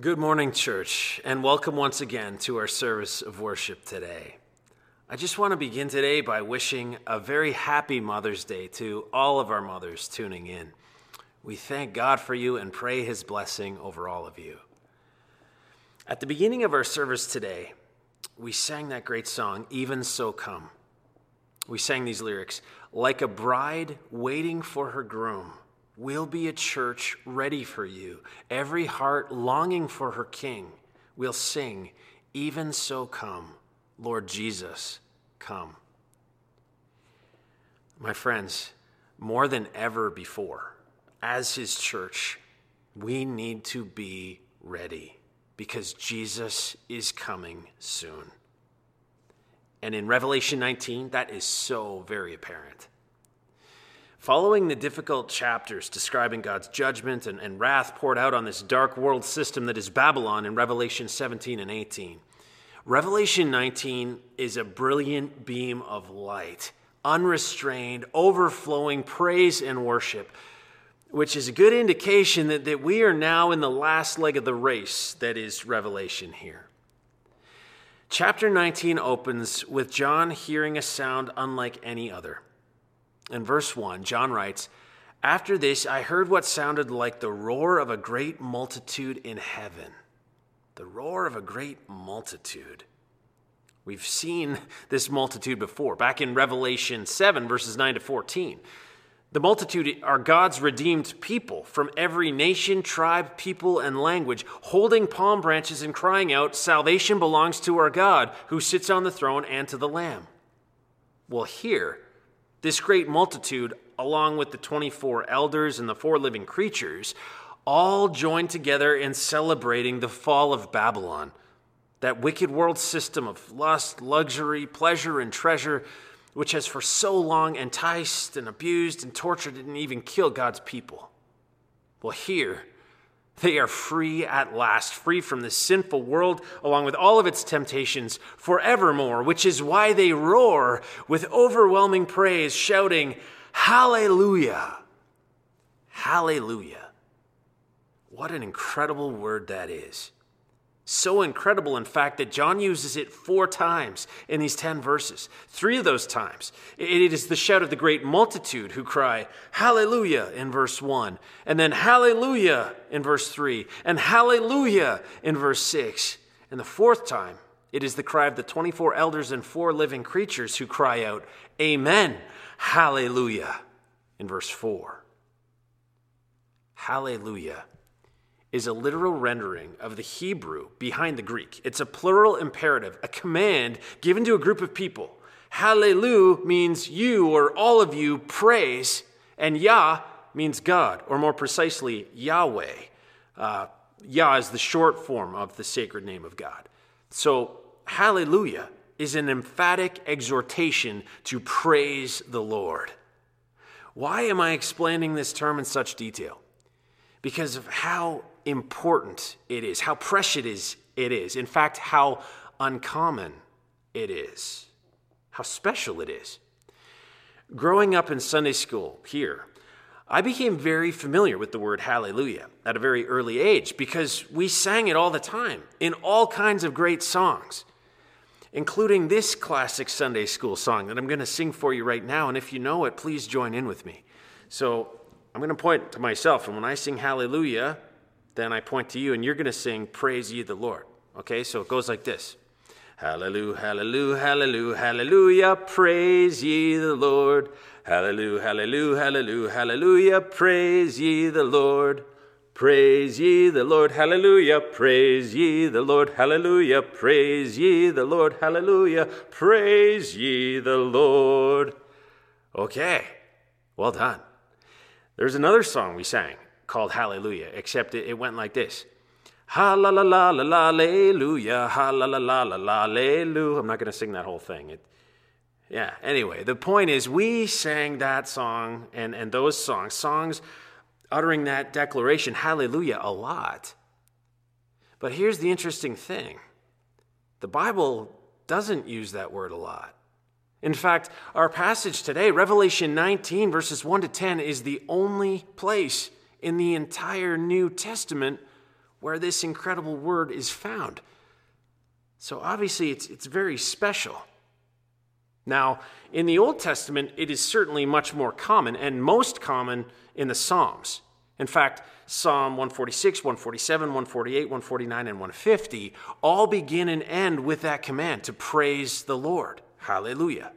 Good morning, church, and welcome once again to our service of worship today. I just want to begin today by wishing a very happy Mother's Day to all of our mothers tuning in. We thank God for you and pray His blessing over all of you. At the beginning of our service today, we sang that great song, Even So Come. We sang these lyrics like a bride waiting for her groom We'll be a church ready for you, every heart longing for her King. We'll sing, Even so come, Lord Jesus, come. My friends, more than ever before, as his church, we need to be ready because Jesus is coming soon. And in Revelation 19, that is so very apparent. Following the difficult chapters describing God's judgment and, and, wrath poured out on this dark world system that is Babylon in Revelation 17 and 18, Revelation 19 is a brilliant beam of light, unrestrained, overflowing praise and worship, which is a good indication that, that we are now in the last leg of the race that is Revelation here. Chapter 19 opens with John hearing a sound unlike any other. In verse 1, John writes, After this, I heard what sounded like the roar of a great multitude in heaven. The roar of a great multitude. We've seen this multitude before, back in Revelation 7, verses 9 to 14. The multitude are God's redeemed people from every nation, tribe, people, and language, holding palm branches and crying out, Salvation belongs to our God, who sits on the throne and to the Lamb. Well, here, this great multitude, along with the 24 elders and the four living creatures, all joined together in celebrating the fall of Babylon, that wicked world system of lust, luxury, pleasure, and treasure, which has for so long enticed and abused and tortured and even killed God's people. Well, here, they are free at last, free from the sinful world, along with all of its temptations, forevermore, which is why they roar with overwhelming praise, shouting, Hallelujah! Hallelujah! What an incredible word that is. So incredible, in fact, that John uses it four times in these 10 verses. Three of those times, it is the shout of the great multitude who cry, Hallelujah, in verse 1, and then Hallelujah in verse 3, and Hallelujah in verse 6. And the fourth time, it is the cry of the 24 elders and four living creatures who cry out, Amen, Hallelujah, in verse 4. Hallelujah is a literal rendering of the Hebrew behind the Greek. It's a plural imperative, a command given to a group of people. Hallelujah means you or all of you praise, and Yah means God, or more precisely, Yahweh. Uh, Yah is the short form of the sacred name of God. So, hallelujah is an emphatic exhortation to praise the Lord. Why am I explaining this term in such detail? Because of how important it is, how precious it is. In fact, how uncommon it is, how special it is. Growing up in Sunday school here, I became very familiar with the word hallelujah at a very early age because we sang it all the time in all kinds of great songs, including this classic Sunday school song that I'm going to sing for you right now. And if you know it, please join in with me. So I'm going to point to myself, and when I sing hallelujah, then I point to you and you're going to sing Praise Ye the Lord. Okay, so it goes like this Hallelujah, hallelujah, hallelujah, hallelujah, praise ye the Lord. Hallelujah, hallelujah, hallelujah, hallelujah, praise ye the Lord. Praise ye the Lord, hallelujah, praise ye the Lord, hallelujah, praise ye the Lord, hallelujah, praise ye the Lord. Okay, well done. There's another song we sang called Hallelujah, except it, it went like this. Hallelujah, hallelujah. I'm not going to sing that whole thing. It, yeah, anyway, the point is we sang that song and, and those songs, songs uttering that declaration, hallelujah, a lot. But here's the interesting thing the Bible doesn't use that word a lot. In fact, our passage today, Revelation 19, verses 1 to 10, is the only place in the entire New Testament where this incredible word is found. So obviously, it's, it's very special. Now, in the Old Testament, it is certainly much more common and most common in the Psalms. In fact, Psalm 146, 147, 148, 149, and 150 all begin and end with that command to praise the Lord. Hallelujah.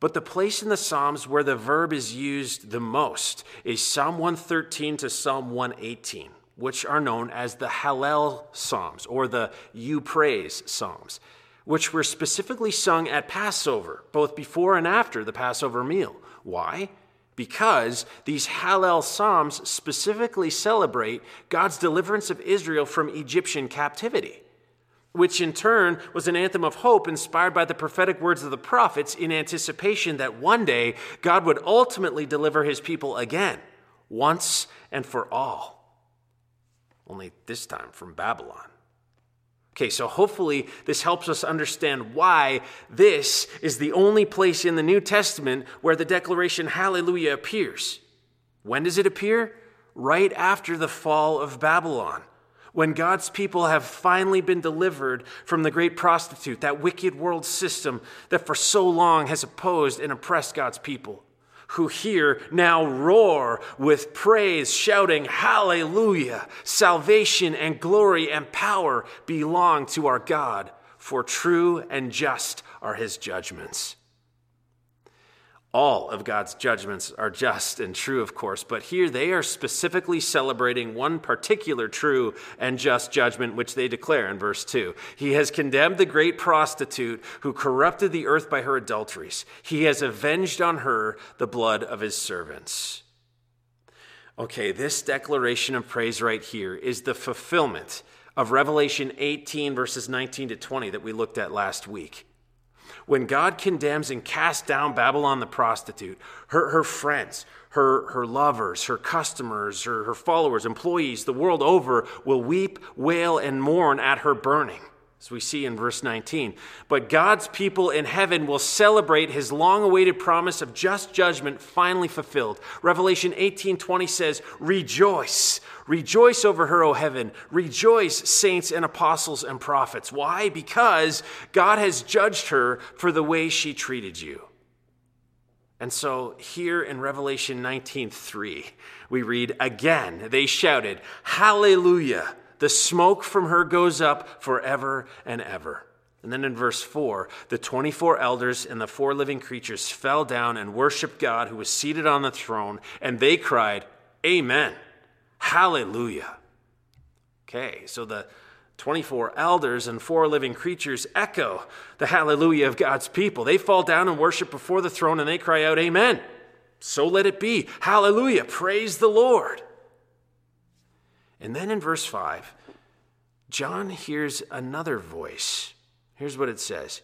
But the place in the Psalms where the verb is used the most is Psalm 113 to Psalm 118, which are known as the Hallel Psalms or the You Praise Psalms, which were specifically sung at Passover, both before and after the Passover meal. Why? Because these Hallel Psalms specifically celebrate God's deliverance of Israel from Egyptian captivity which in turn was an anthem of hope inspired by the prophetic words of the prophets in anticipation that one day God would ultimately deliver his people again, once and for all. Only this time from Babylon. Okay, so hopefully this helps us understand why this is the only place in the New Testament where the declaration hallelujah appears. When does it appear? Right after the fall of Babylon when God's people have finally been delivered from the great prostitute, that wicked world system that for so long has opposed and oppressed God's people, who here now roar with praise, shouting, Hallelujah! Salvation and glory and power belong to our God, for true and just are his judgments. All of God's judgments are just and true, of course, but here they are specifically celebrating one particular true and just judgment, which they declare in verse 2. He has condemned the great prostitute who corrupted the earth by her adulteries. He has avenged on her the blood of his servants. Okay, this declaration of praise right here is the fulfillment of Revelation 18, verses 19 to 20 that we looked at last week when God condemns and casts down Babylon the prostitute, her, her friends, her, her lovers, her customers, her, her followers, employees, the world over will weep, wail, and mourn at her burning as we see in verse 19. But God's people in heaven will celebrate his long awaited promise of just judgment finally fulfilled. Revelation 18:20 says, "Rejoice, rejoice over her, O heaven. Rejoice, saints and apostles and prophets." Why? Because God has judged her for the way she treated you. And so here in Revelation 19:3, we read again, they shouted, "Hallelujah!" The smoke from her goes up forever and ever. And then in verse 4, the 24 elders and the four living creatures fell down and worshiped God who was seated on the throne, and they cried, Amen. Hallelujah. Okay, so the 24 elders and four living creatures echo the hallelujah of God's people. They fall down and worship before the throne and they cry out, Amen. So let it be. Hallelujah. Praise the Lord. And then in verse 5, John hears another voice. Here's what it says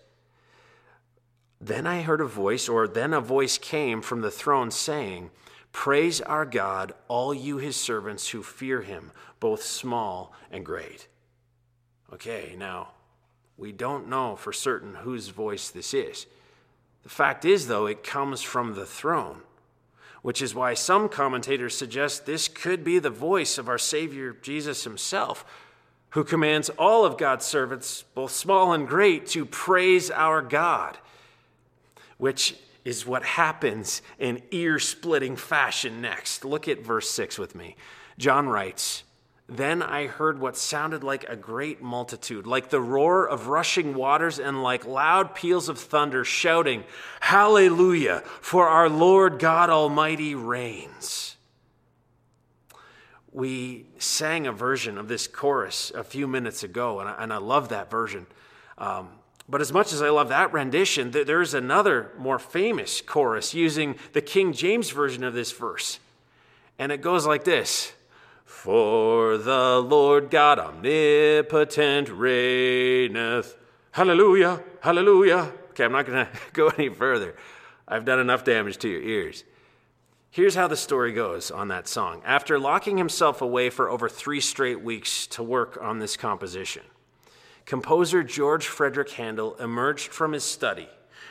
Then I heard a voice, or then a voice came from the throne saying, Praise our God, all you his servants who fear him, both small and great. Okay, now, we don't know for certain whose voice this is. The fact is, though, it comes from the throne which is why some commentators suggest this could be the voice of our Savior Jesus himself, who commands all of God's servants, both small and great, to praise our God, which is what happens in ear splitting fashion next. Look at verse 6 with me. John writes, then I heard what sounded like a great multitude, like the roar of rushing waters and like loud peals of thunder, shouting, Hallelujah, for our Lord God Almighty reigns. We sang a version of this chorus a few minutes ago, and I, and I love that version. Um, but as much as I love that rendition, there's another more famous chorus using the King James version of this verse. And it goes like this. For the Lord God omnipotent reigneth. Hallelujah, hallelujah. Okay, I'm not going to go any further. I've done enough damage to your ears. Here's how the story goes on that song. After locking himself away for over three straight weeks to work on this composition, composer George Frederick Handel emerged from his study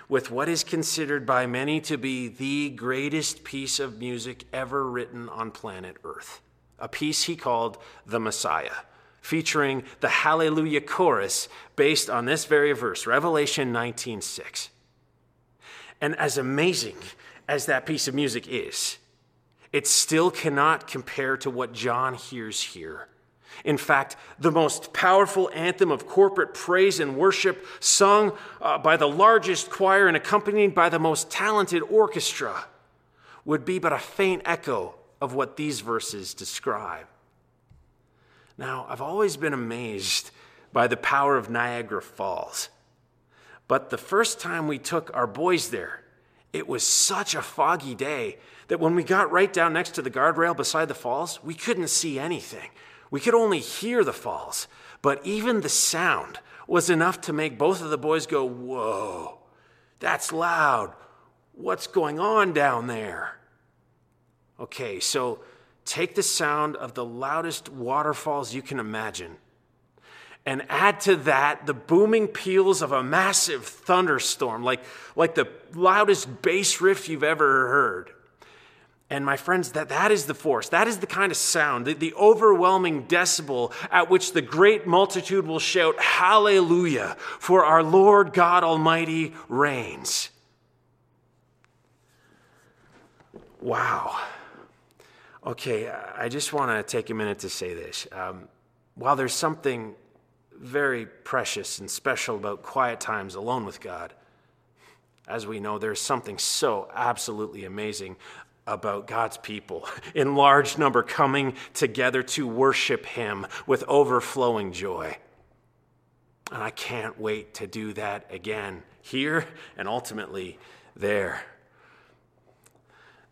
with what is considered by many to be the greatest piece of music ever written on planet Earth a piece he called the Messiah, featuring the Hallelujah chorus based on this very verse, Revelation 19:6. And as amazing as that piece of music is, it still cannot compare to what John hears here. In fact, the most powerful anthem of corporate praise and worship, sung uh, by the largest choir and accompanied by the most talented orchestra, would be but a faint echo of what these verses describe. Now, I've always been amazed by the power of Niagara Falls. But the first time we took our boys there, it was such a foggy day that when we got right down next to the guardrail beside the falls, we couldn't see anything. We could only hear the falls, but even the sound was enough to make both of the boys go, Whoa, that's loud. What's going on down there? Okay, so take the sound of the loudest waterfalls you can imagine and add to that the booming peals of a massive thunderstorm, like, like the loudest bass riff you've ever heard. And my friends, that, that is the force. That is the kind of sound, the, the overwhelming decibel at which the great multitude will shout, Hallelujah, for our Lord God Almighty reigns. Wow. Okay, I just want to take a minute to say this. Um, while there's something very precious and special about quiet times alone with God, as we know, there's something so absolutely amazing about God's people in large number coming together to worship Him with overflowing joy. And I can't wait to do that again here and ultimately there.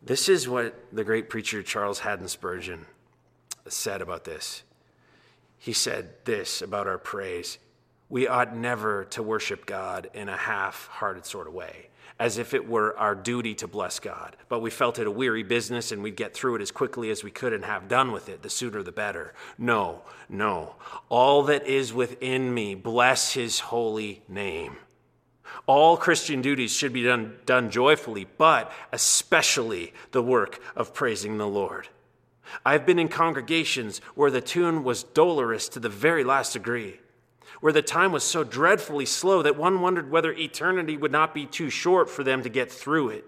This is what the great preacher Charles Haddon Spurgeon said about this. He said this about our praise We ought never to worship God in a half hearted sort of way, as if it were our duty to bless God. But we felt it a weary business and we'd get through it as quickly as we could and have done with it, the sooner the better. No, no. All that is within me, bless his holy name. All Christian duties should be done, done joyfully, but especially the work of praising the Lord. I've been in congregations where the tune was dolorous to the very last degree, where the time was so dreadfully slow that one wondered whether eternity would not be too short for them to get through it.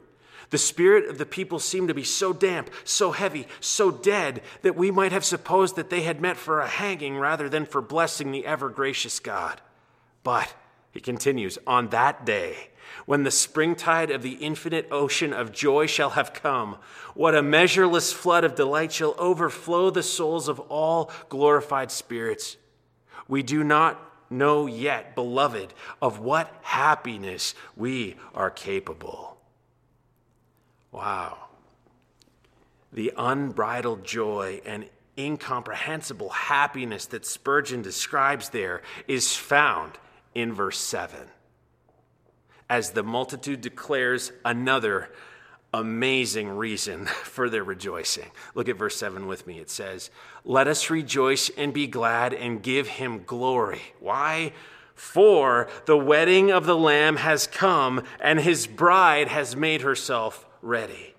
The spirit of the people seemed to be so damp, so heavy, so dead that we might have supposed that they had met for a hanging rather than for blessing the ever gracious God. But he continues, On that day, when the springtide of the infinite ocean of joy shall have come, what a measureless flood of delight shall overflow the souls of all glorified spirits. We do not know yet, beloved, of what happiness we are capable. Wow. The unbridled joy and incomprehensible happiness that Spurgeon describes there is found in verse 7 as the multitude declares another amazing reason for their rejoicing. Look at verse 7 with me. It says, Let us rejoice and be glad and give him glory. Why? For the wedding of the Lamb has come, and his bride has made herself ready.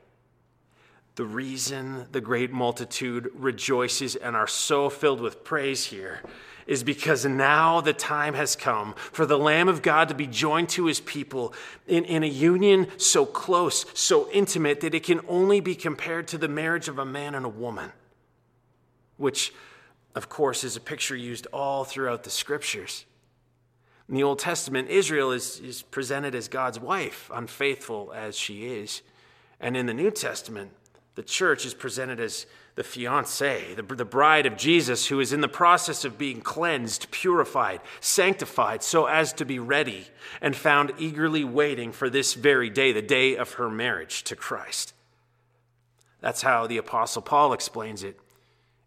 The reason the great multitude rejoices and are so filled with praise here is because now the time has come for the Lamb of God to be joined to his people in, in a union so close, so intimate, that it can only be compared to the marriage of a man and a woman, which, of course, is a picture used all throughout the scriptures. In the Old Testament, Israel is, is presented as God's wife, unfaithful as she is. And in the New Testament, the church is presented as the fiancee, the, the bride of Jesus, who is in the process of being cleansed, purified, sanctified, so as to be ready and found eagerly waiting for this very day, the day of her marriage to Christ. That's how the Apostle Paul explains it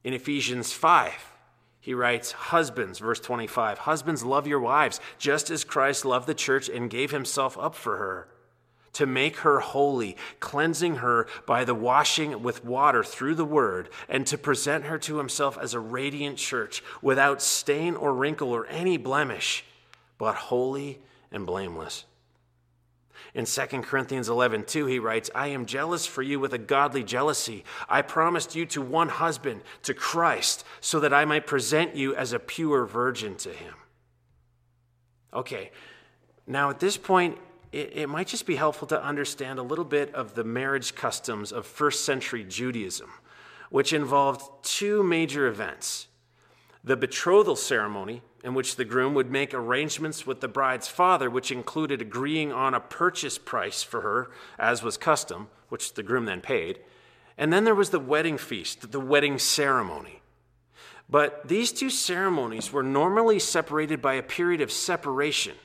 in Ephesians 5. He writes, Husbands, verse 25, Husbands, love your wives, just as Christ loved the church and gave himself up for her to make her holy, cleansing her by the washing with water through the word, and to present her to himself as a radiant church without stain or wrinkle or any blemish, but holy and blameless. In 2 Corinthians 11, 2, he writes, I am jealous for you with a godly jealousy. I promised you to one husband, to Christ, so that I might present you as a pure virgin to him. Okay, now at this point, it, it might just be helpful to understand a little bit of the marriage customs of first century Judaism, which involved two major events the betrothal ceremony, in which the groom would make arrangements with the bride's father, which included agreeing on a purchase price for her, as was custom, which the groom then paid. And then there was the wedding feast, the wedding ceremony. But these two ceremonies were normally separated by a period of separation,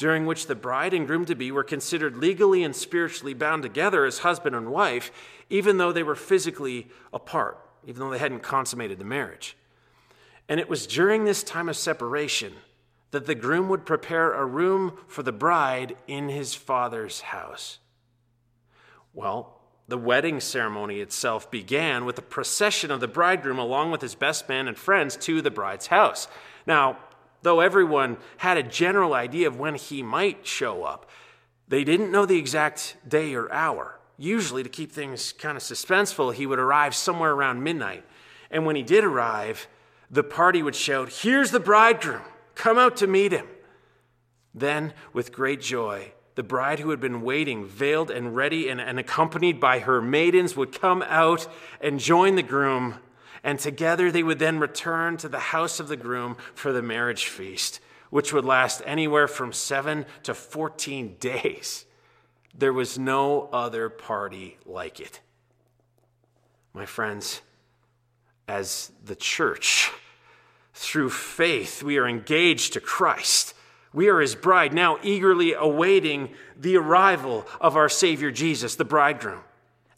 during which the bride and groom to be were considered legally and spiritually bound together as husband and wife, even though they were physically apart, even though they hadn't consummated the marriage. And it was during this time of separation that the groom would prepare a room for the bride in his father's house. Well, the wedding ceremony itself began with a procession of the bridegroom along with his best man and friends to the bride's house. Now, though everyone had a general idea of when he might show up, they didn't know the exact day or hour. Usually, to keep things kind of suspenseful, he would arrive somewhere around midnight. And when he did arrive, the party would shout, Here's the bridegroom, come out to meet him. Then, with great joy, the bride who had been waiting, veiled and ready and, and, accompanied by her maidens, would come out and join the groom, and together they would then return to the house of the groom for the marriage feast, which would last anywhere from seven to 14 days. There was no other party like it. My friends, as the church. Through faith, we are engaged to Christ. We are his bride, now eagerly awaiting the arrival of our Savior Jesus, the bridegroom.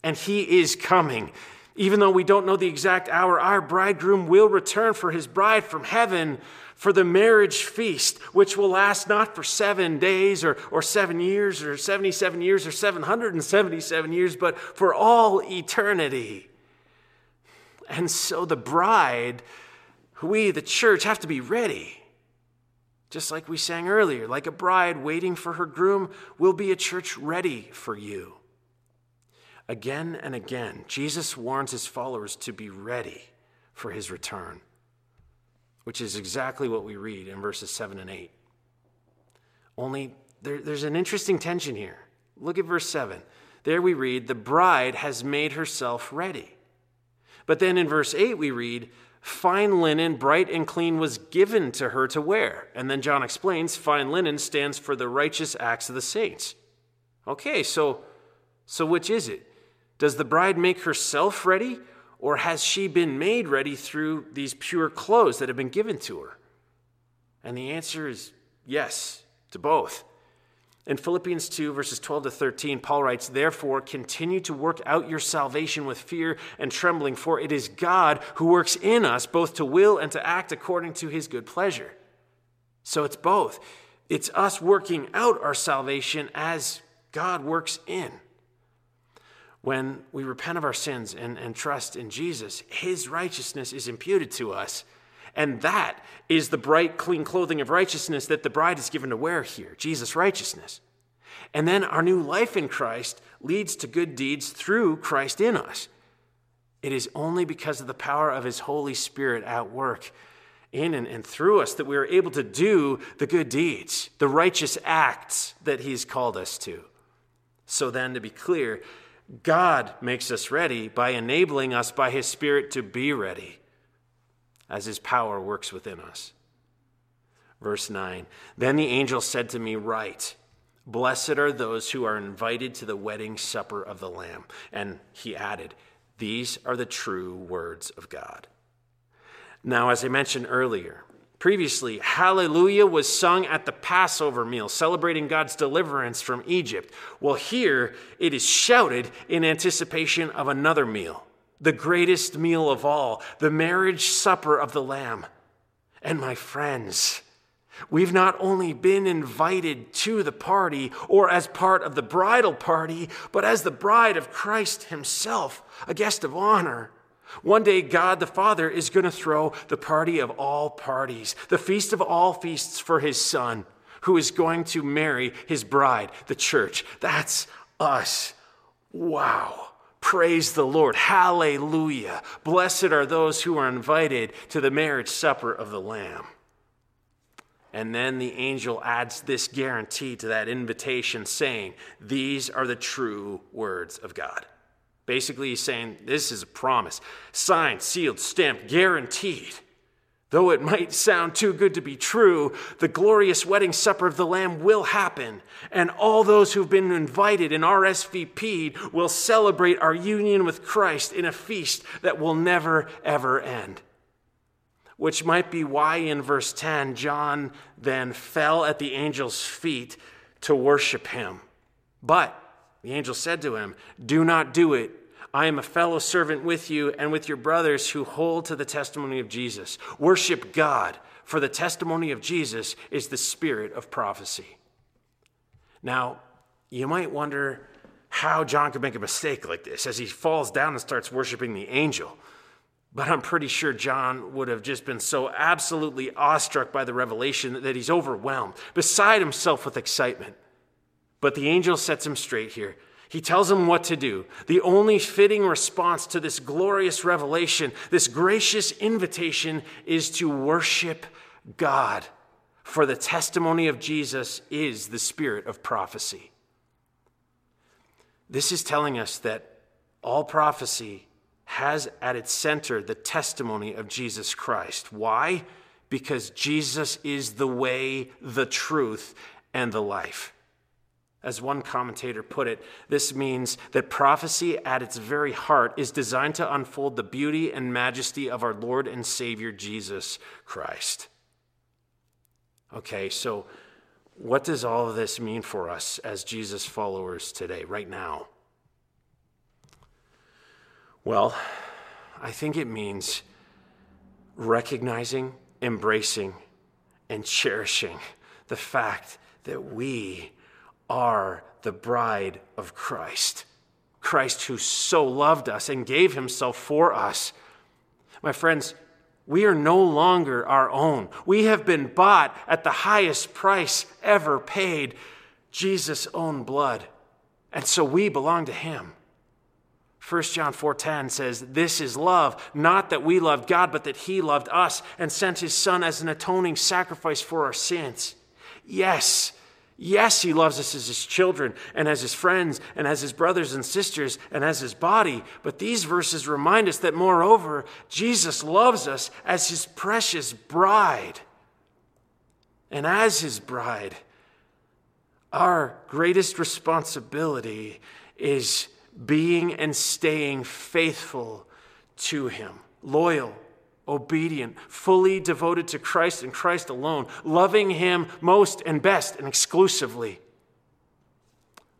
And he is coming. Even though we don't know the exact hour, our bridegroom will return for his bride from heaven for the marriage feast, which will last not for seven days or, or seven years or 77 years or 777 years, but for all eternity. And so the bride, we, the church, have to be ready. Just like we sang earlier, like a bride waiting for her groom, will be a church ready for you. Again and again, Jesus warns his followers to be ready for his return, which is exactly what we read in verses 7 and 8. Only there, there's an interesting tension here. Look at verse 7. There we read, The bride has made herself ready. But then in verse 8, we read, Fine linen, bright and clean, was given to her to wear. And then John explains, fine linen stands for the righteous acts of the saints. Okay, so, so which is it? Does the bride make herself ready, or has she been made ready through these pure clothes that have been given to her? And the answer is yes to both. In Philippians 2, verses 12 to 13, Paul writes, Therefore, continue to work out your salvation with fear and trembling, for it is God who works in us both to will and to act according to his good pleasure. So it's both. It's us working out our salvation as God works in. When we repent of our sins and, and trust in Jesus, his righteousness is imputed to us. And that is the bright, clean clothing of righteousness that the bride is given to wear here Jesus' righteousness. And then our new life in Christ leads to good deeds through Christ in us. It is only because of the power of His Holy Spirit at work in and, and through us that we are able to do the good deeds, the righteous acts that He's called us to. So then, to be clear, God makes us ready by enabling us by His Spirit to be ready as his power works within us. Verse 9 Then the angel said to me, Write, blessed are those who are invited to the wedding supper of the Lamb. And he added, These are the true words of God. Now, as I mentioned earlier, previously, Hallelujah was sung at the Passover meal, celebrating God's deliverance from Egypt. Well, here it is shouted in anticipation of another meal the greatest meal of all, the marriage supper of the Lamb. And my friends, we've not only been invited to the party or as part of the bridal party, but as the bride of Christ Himself, a guest of honor. One day, God the Father is going to throw the party of all parties, the feast of all feasts for His Son, who is going to marry his bride, the church. That's us. Wow. Praise the Lord. Hallelujah. Blessed are those who are invited to the marriage supper of the Lamb. And then the angel adds this guarantee to that invitation, saying, These are the true words of God. Basically, he's saying, This is a promise, signed, sealed, stamped, guaranteed. Though it might sound too good to be true, the glorious wedding supper of the Lamb will happen, and all those who've been invited and RSVP'd will celebrate our union with Christ in a feast that will never, ever end. Which might be why in verse 10, John then fell at the angel's feet to worship him. But the angel said to him, Do not do it I am a fellow servant with you and with your brothers who hold to the testimony of Jesus. Worship God, for the testimony of Jesus is the spirit of prophecy. Now, you might wonder how John could make a mistake like this as he falls down and starts worshiping the angel. But I'm pretty sure John would have just been so absolutely awestruck by the revelation that he's overwhelmed, beside himself with excitement. But the angel sets him straight here. He tells him what to do. The only fitting response to this glorious revelation, this gracious invitation, is to worship God. For the testimony of Jesus is the spirit of prophecy. This is telling us that all prophecy has at its center the testimony of Jesus Christ. Why? Because Jesus is the way, the truth, and the life. As one commentator put it, this means that prophecy at its very heart is designed to unfold the beauty and majesty of our Lord and Savior Jesus Christ. Okay, so what does all of this mean for us as Jesus followers today, right now? Well, I think it means recognizing, embracing, and cherishing the fact that we are the bride of Christ. Christ who so loved us and gave himself for us. My friends, we are no longer our own. We have been bought at the highest price ever paid Jesus' own blood. And so we belong to him. 1 John 4:10 says, "This is love, not that we loved God, but that he loved us and sent his son as an atoning sacrifice for our sins." Yes, Yes, he loves us as his children and as his friends and as his brothers and sisters and as his body. But these verses remind us that, moreover, Jesus loves us as his precious bride. And as his bride, our greatest responsibility is being and staying faithful to him, loyal obedient, fully devoted to Christ and Christ alone, loving Him most and best and exclusively.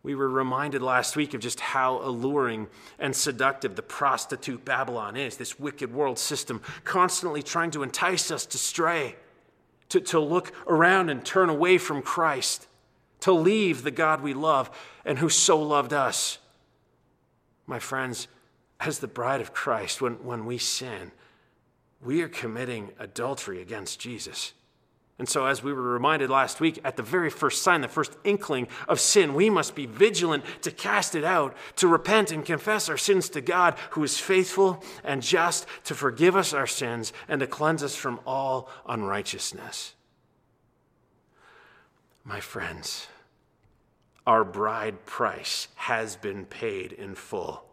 We were reminded last week of just how alluring and seductive the prostitute Babylon is, this wicked world system, constantly trying to entice us to stray, to, to look around and turn away from Christ, to leave the God we love and who so loved us. My friends, as the bride of Christ, when, when we sin, we are committing adultery against Jesus. And so, as we were reminded last week, at the very first sign, the first inkling of sin, we must be vigilant to cast it out, to repent and confess our sins to God, who is faithful and just to forgive us our sins and to cleanse us from all unrighteousness. My friends, our bride price has been paid in full.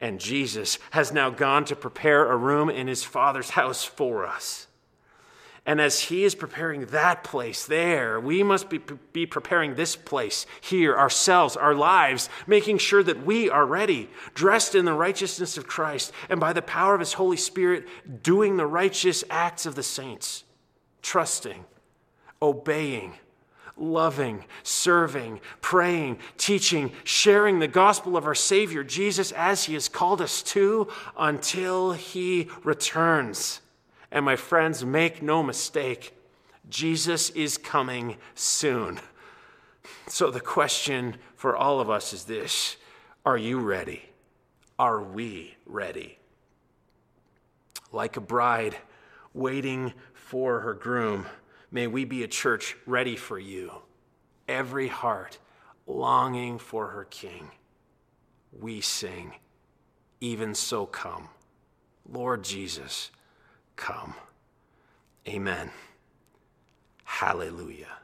And Jesus has now gone to prepare a room in his Father's house for us. And as he is preparing that place there, we must be, be preparing this place here, ourselves, our lives, making sure that we are ready, dressed in the righteousness of Christ, and by the power of his Holy Spirit, doing the righteous acts of the saints, trusting, obeying loving, serving, praying, teaching, sharing the gospel of our Savior Jesus as He has called us to until He returns. And my friends, make no mistake, Jesus is coming soon. So the question for all of us is this Are you ready? Are we ready? Like a bride waiting for her groom May we be a church ready for you, every heart longing for her King. We sing, Even so come. Lord Jesus, come. Amen. Hallelujah.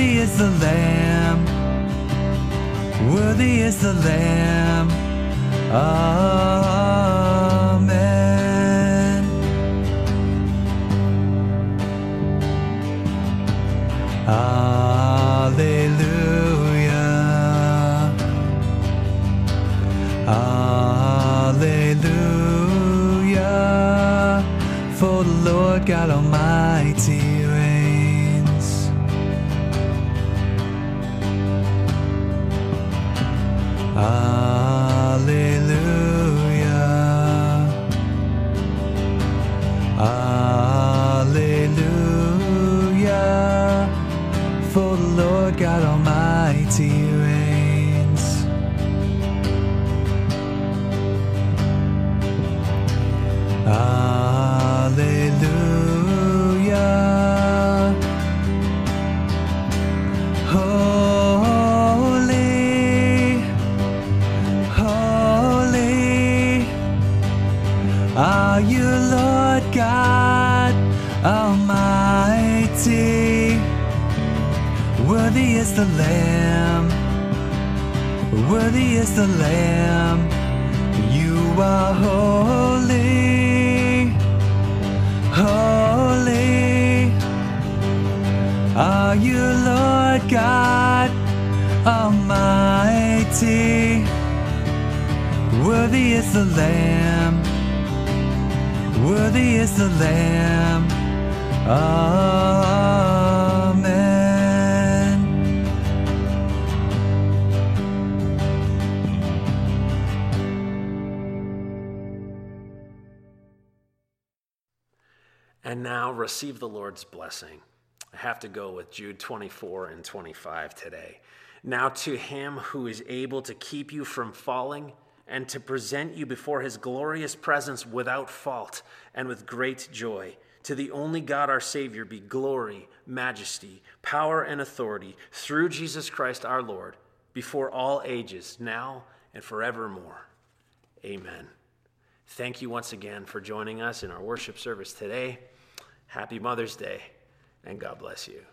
Worthy is the Lamb. Worthy is the Lamb. Oh. for the Lord God Almighty reigns. is the Lamb, worthy is the Lamb, you are holy, holy. Are you Lord God Almighty? Worthy is the Lamb, worthy is the Lamb. Oh. And now receive the Lord's blessing. I have to go with Jude 24 and 25 today. Now, to him who is able to keep you from falling and to present you before his glorious presence without fault and with great joy, to the only God our Savior be glory, majesty, power, and authority through Jesus Christ our Lord, before all ages, now and forevermore. Amen. Thank you once again for joining us in our worship service today. Happy Mother's Day, and God bless you.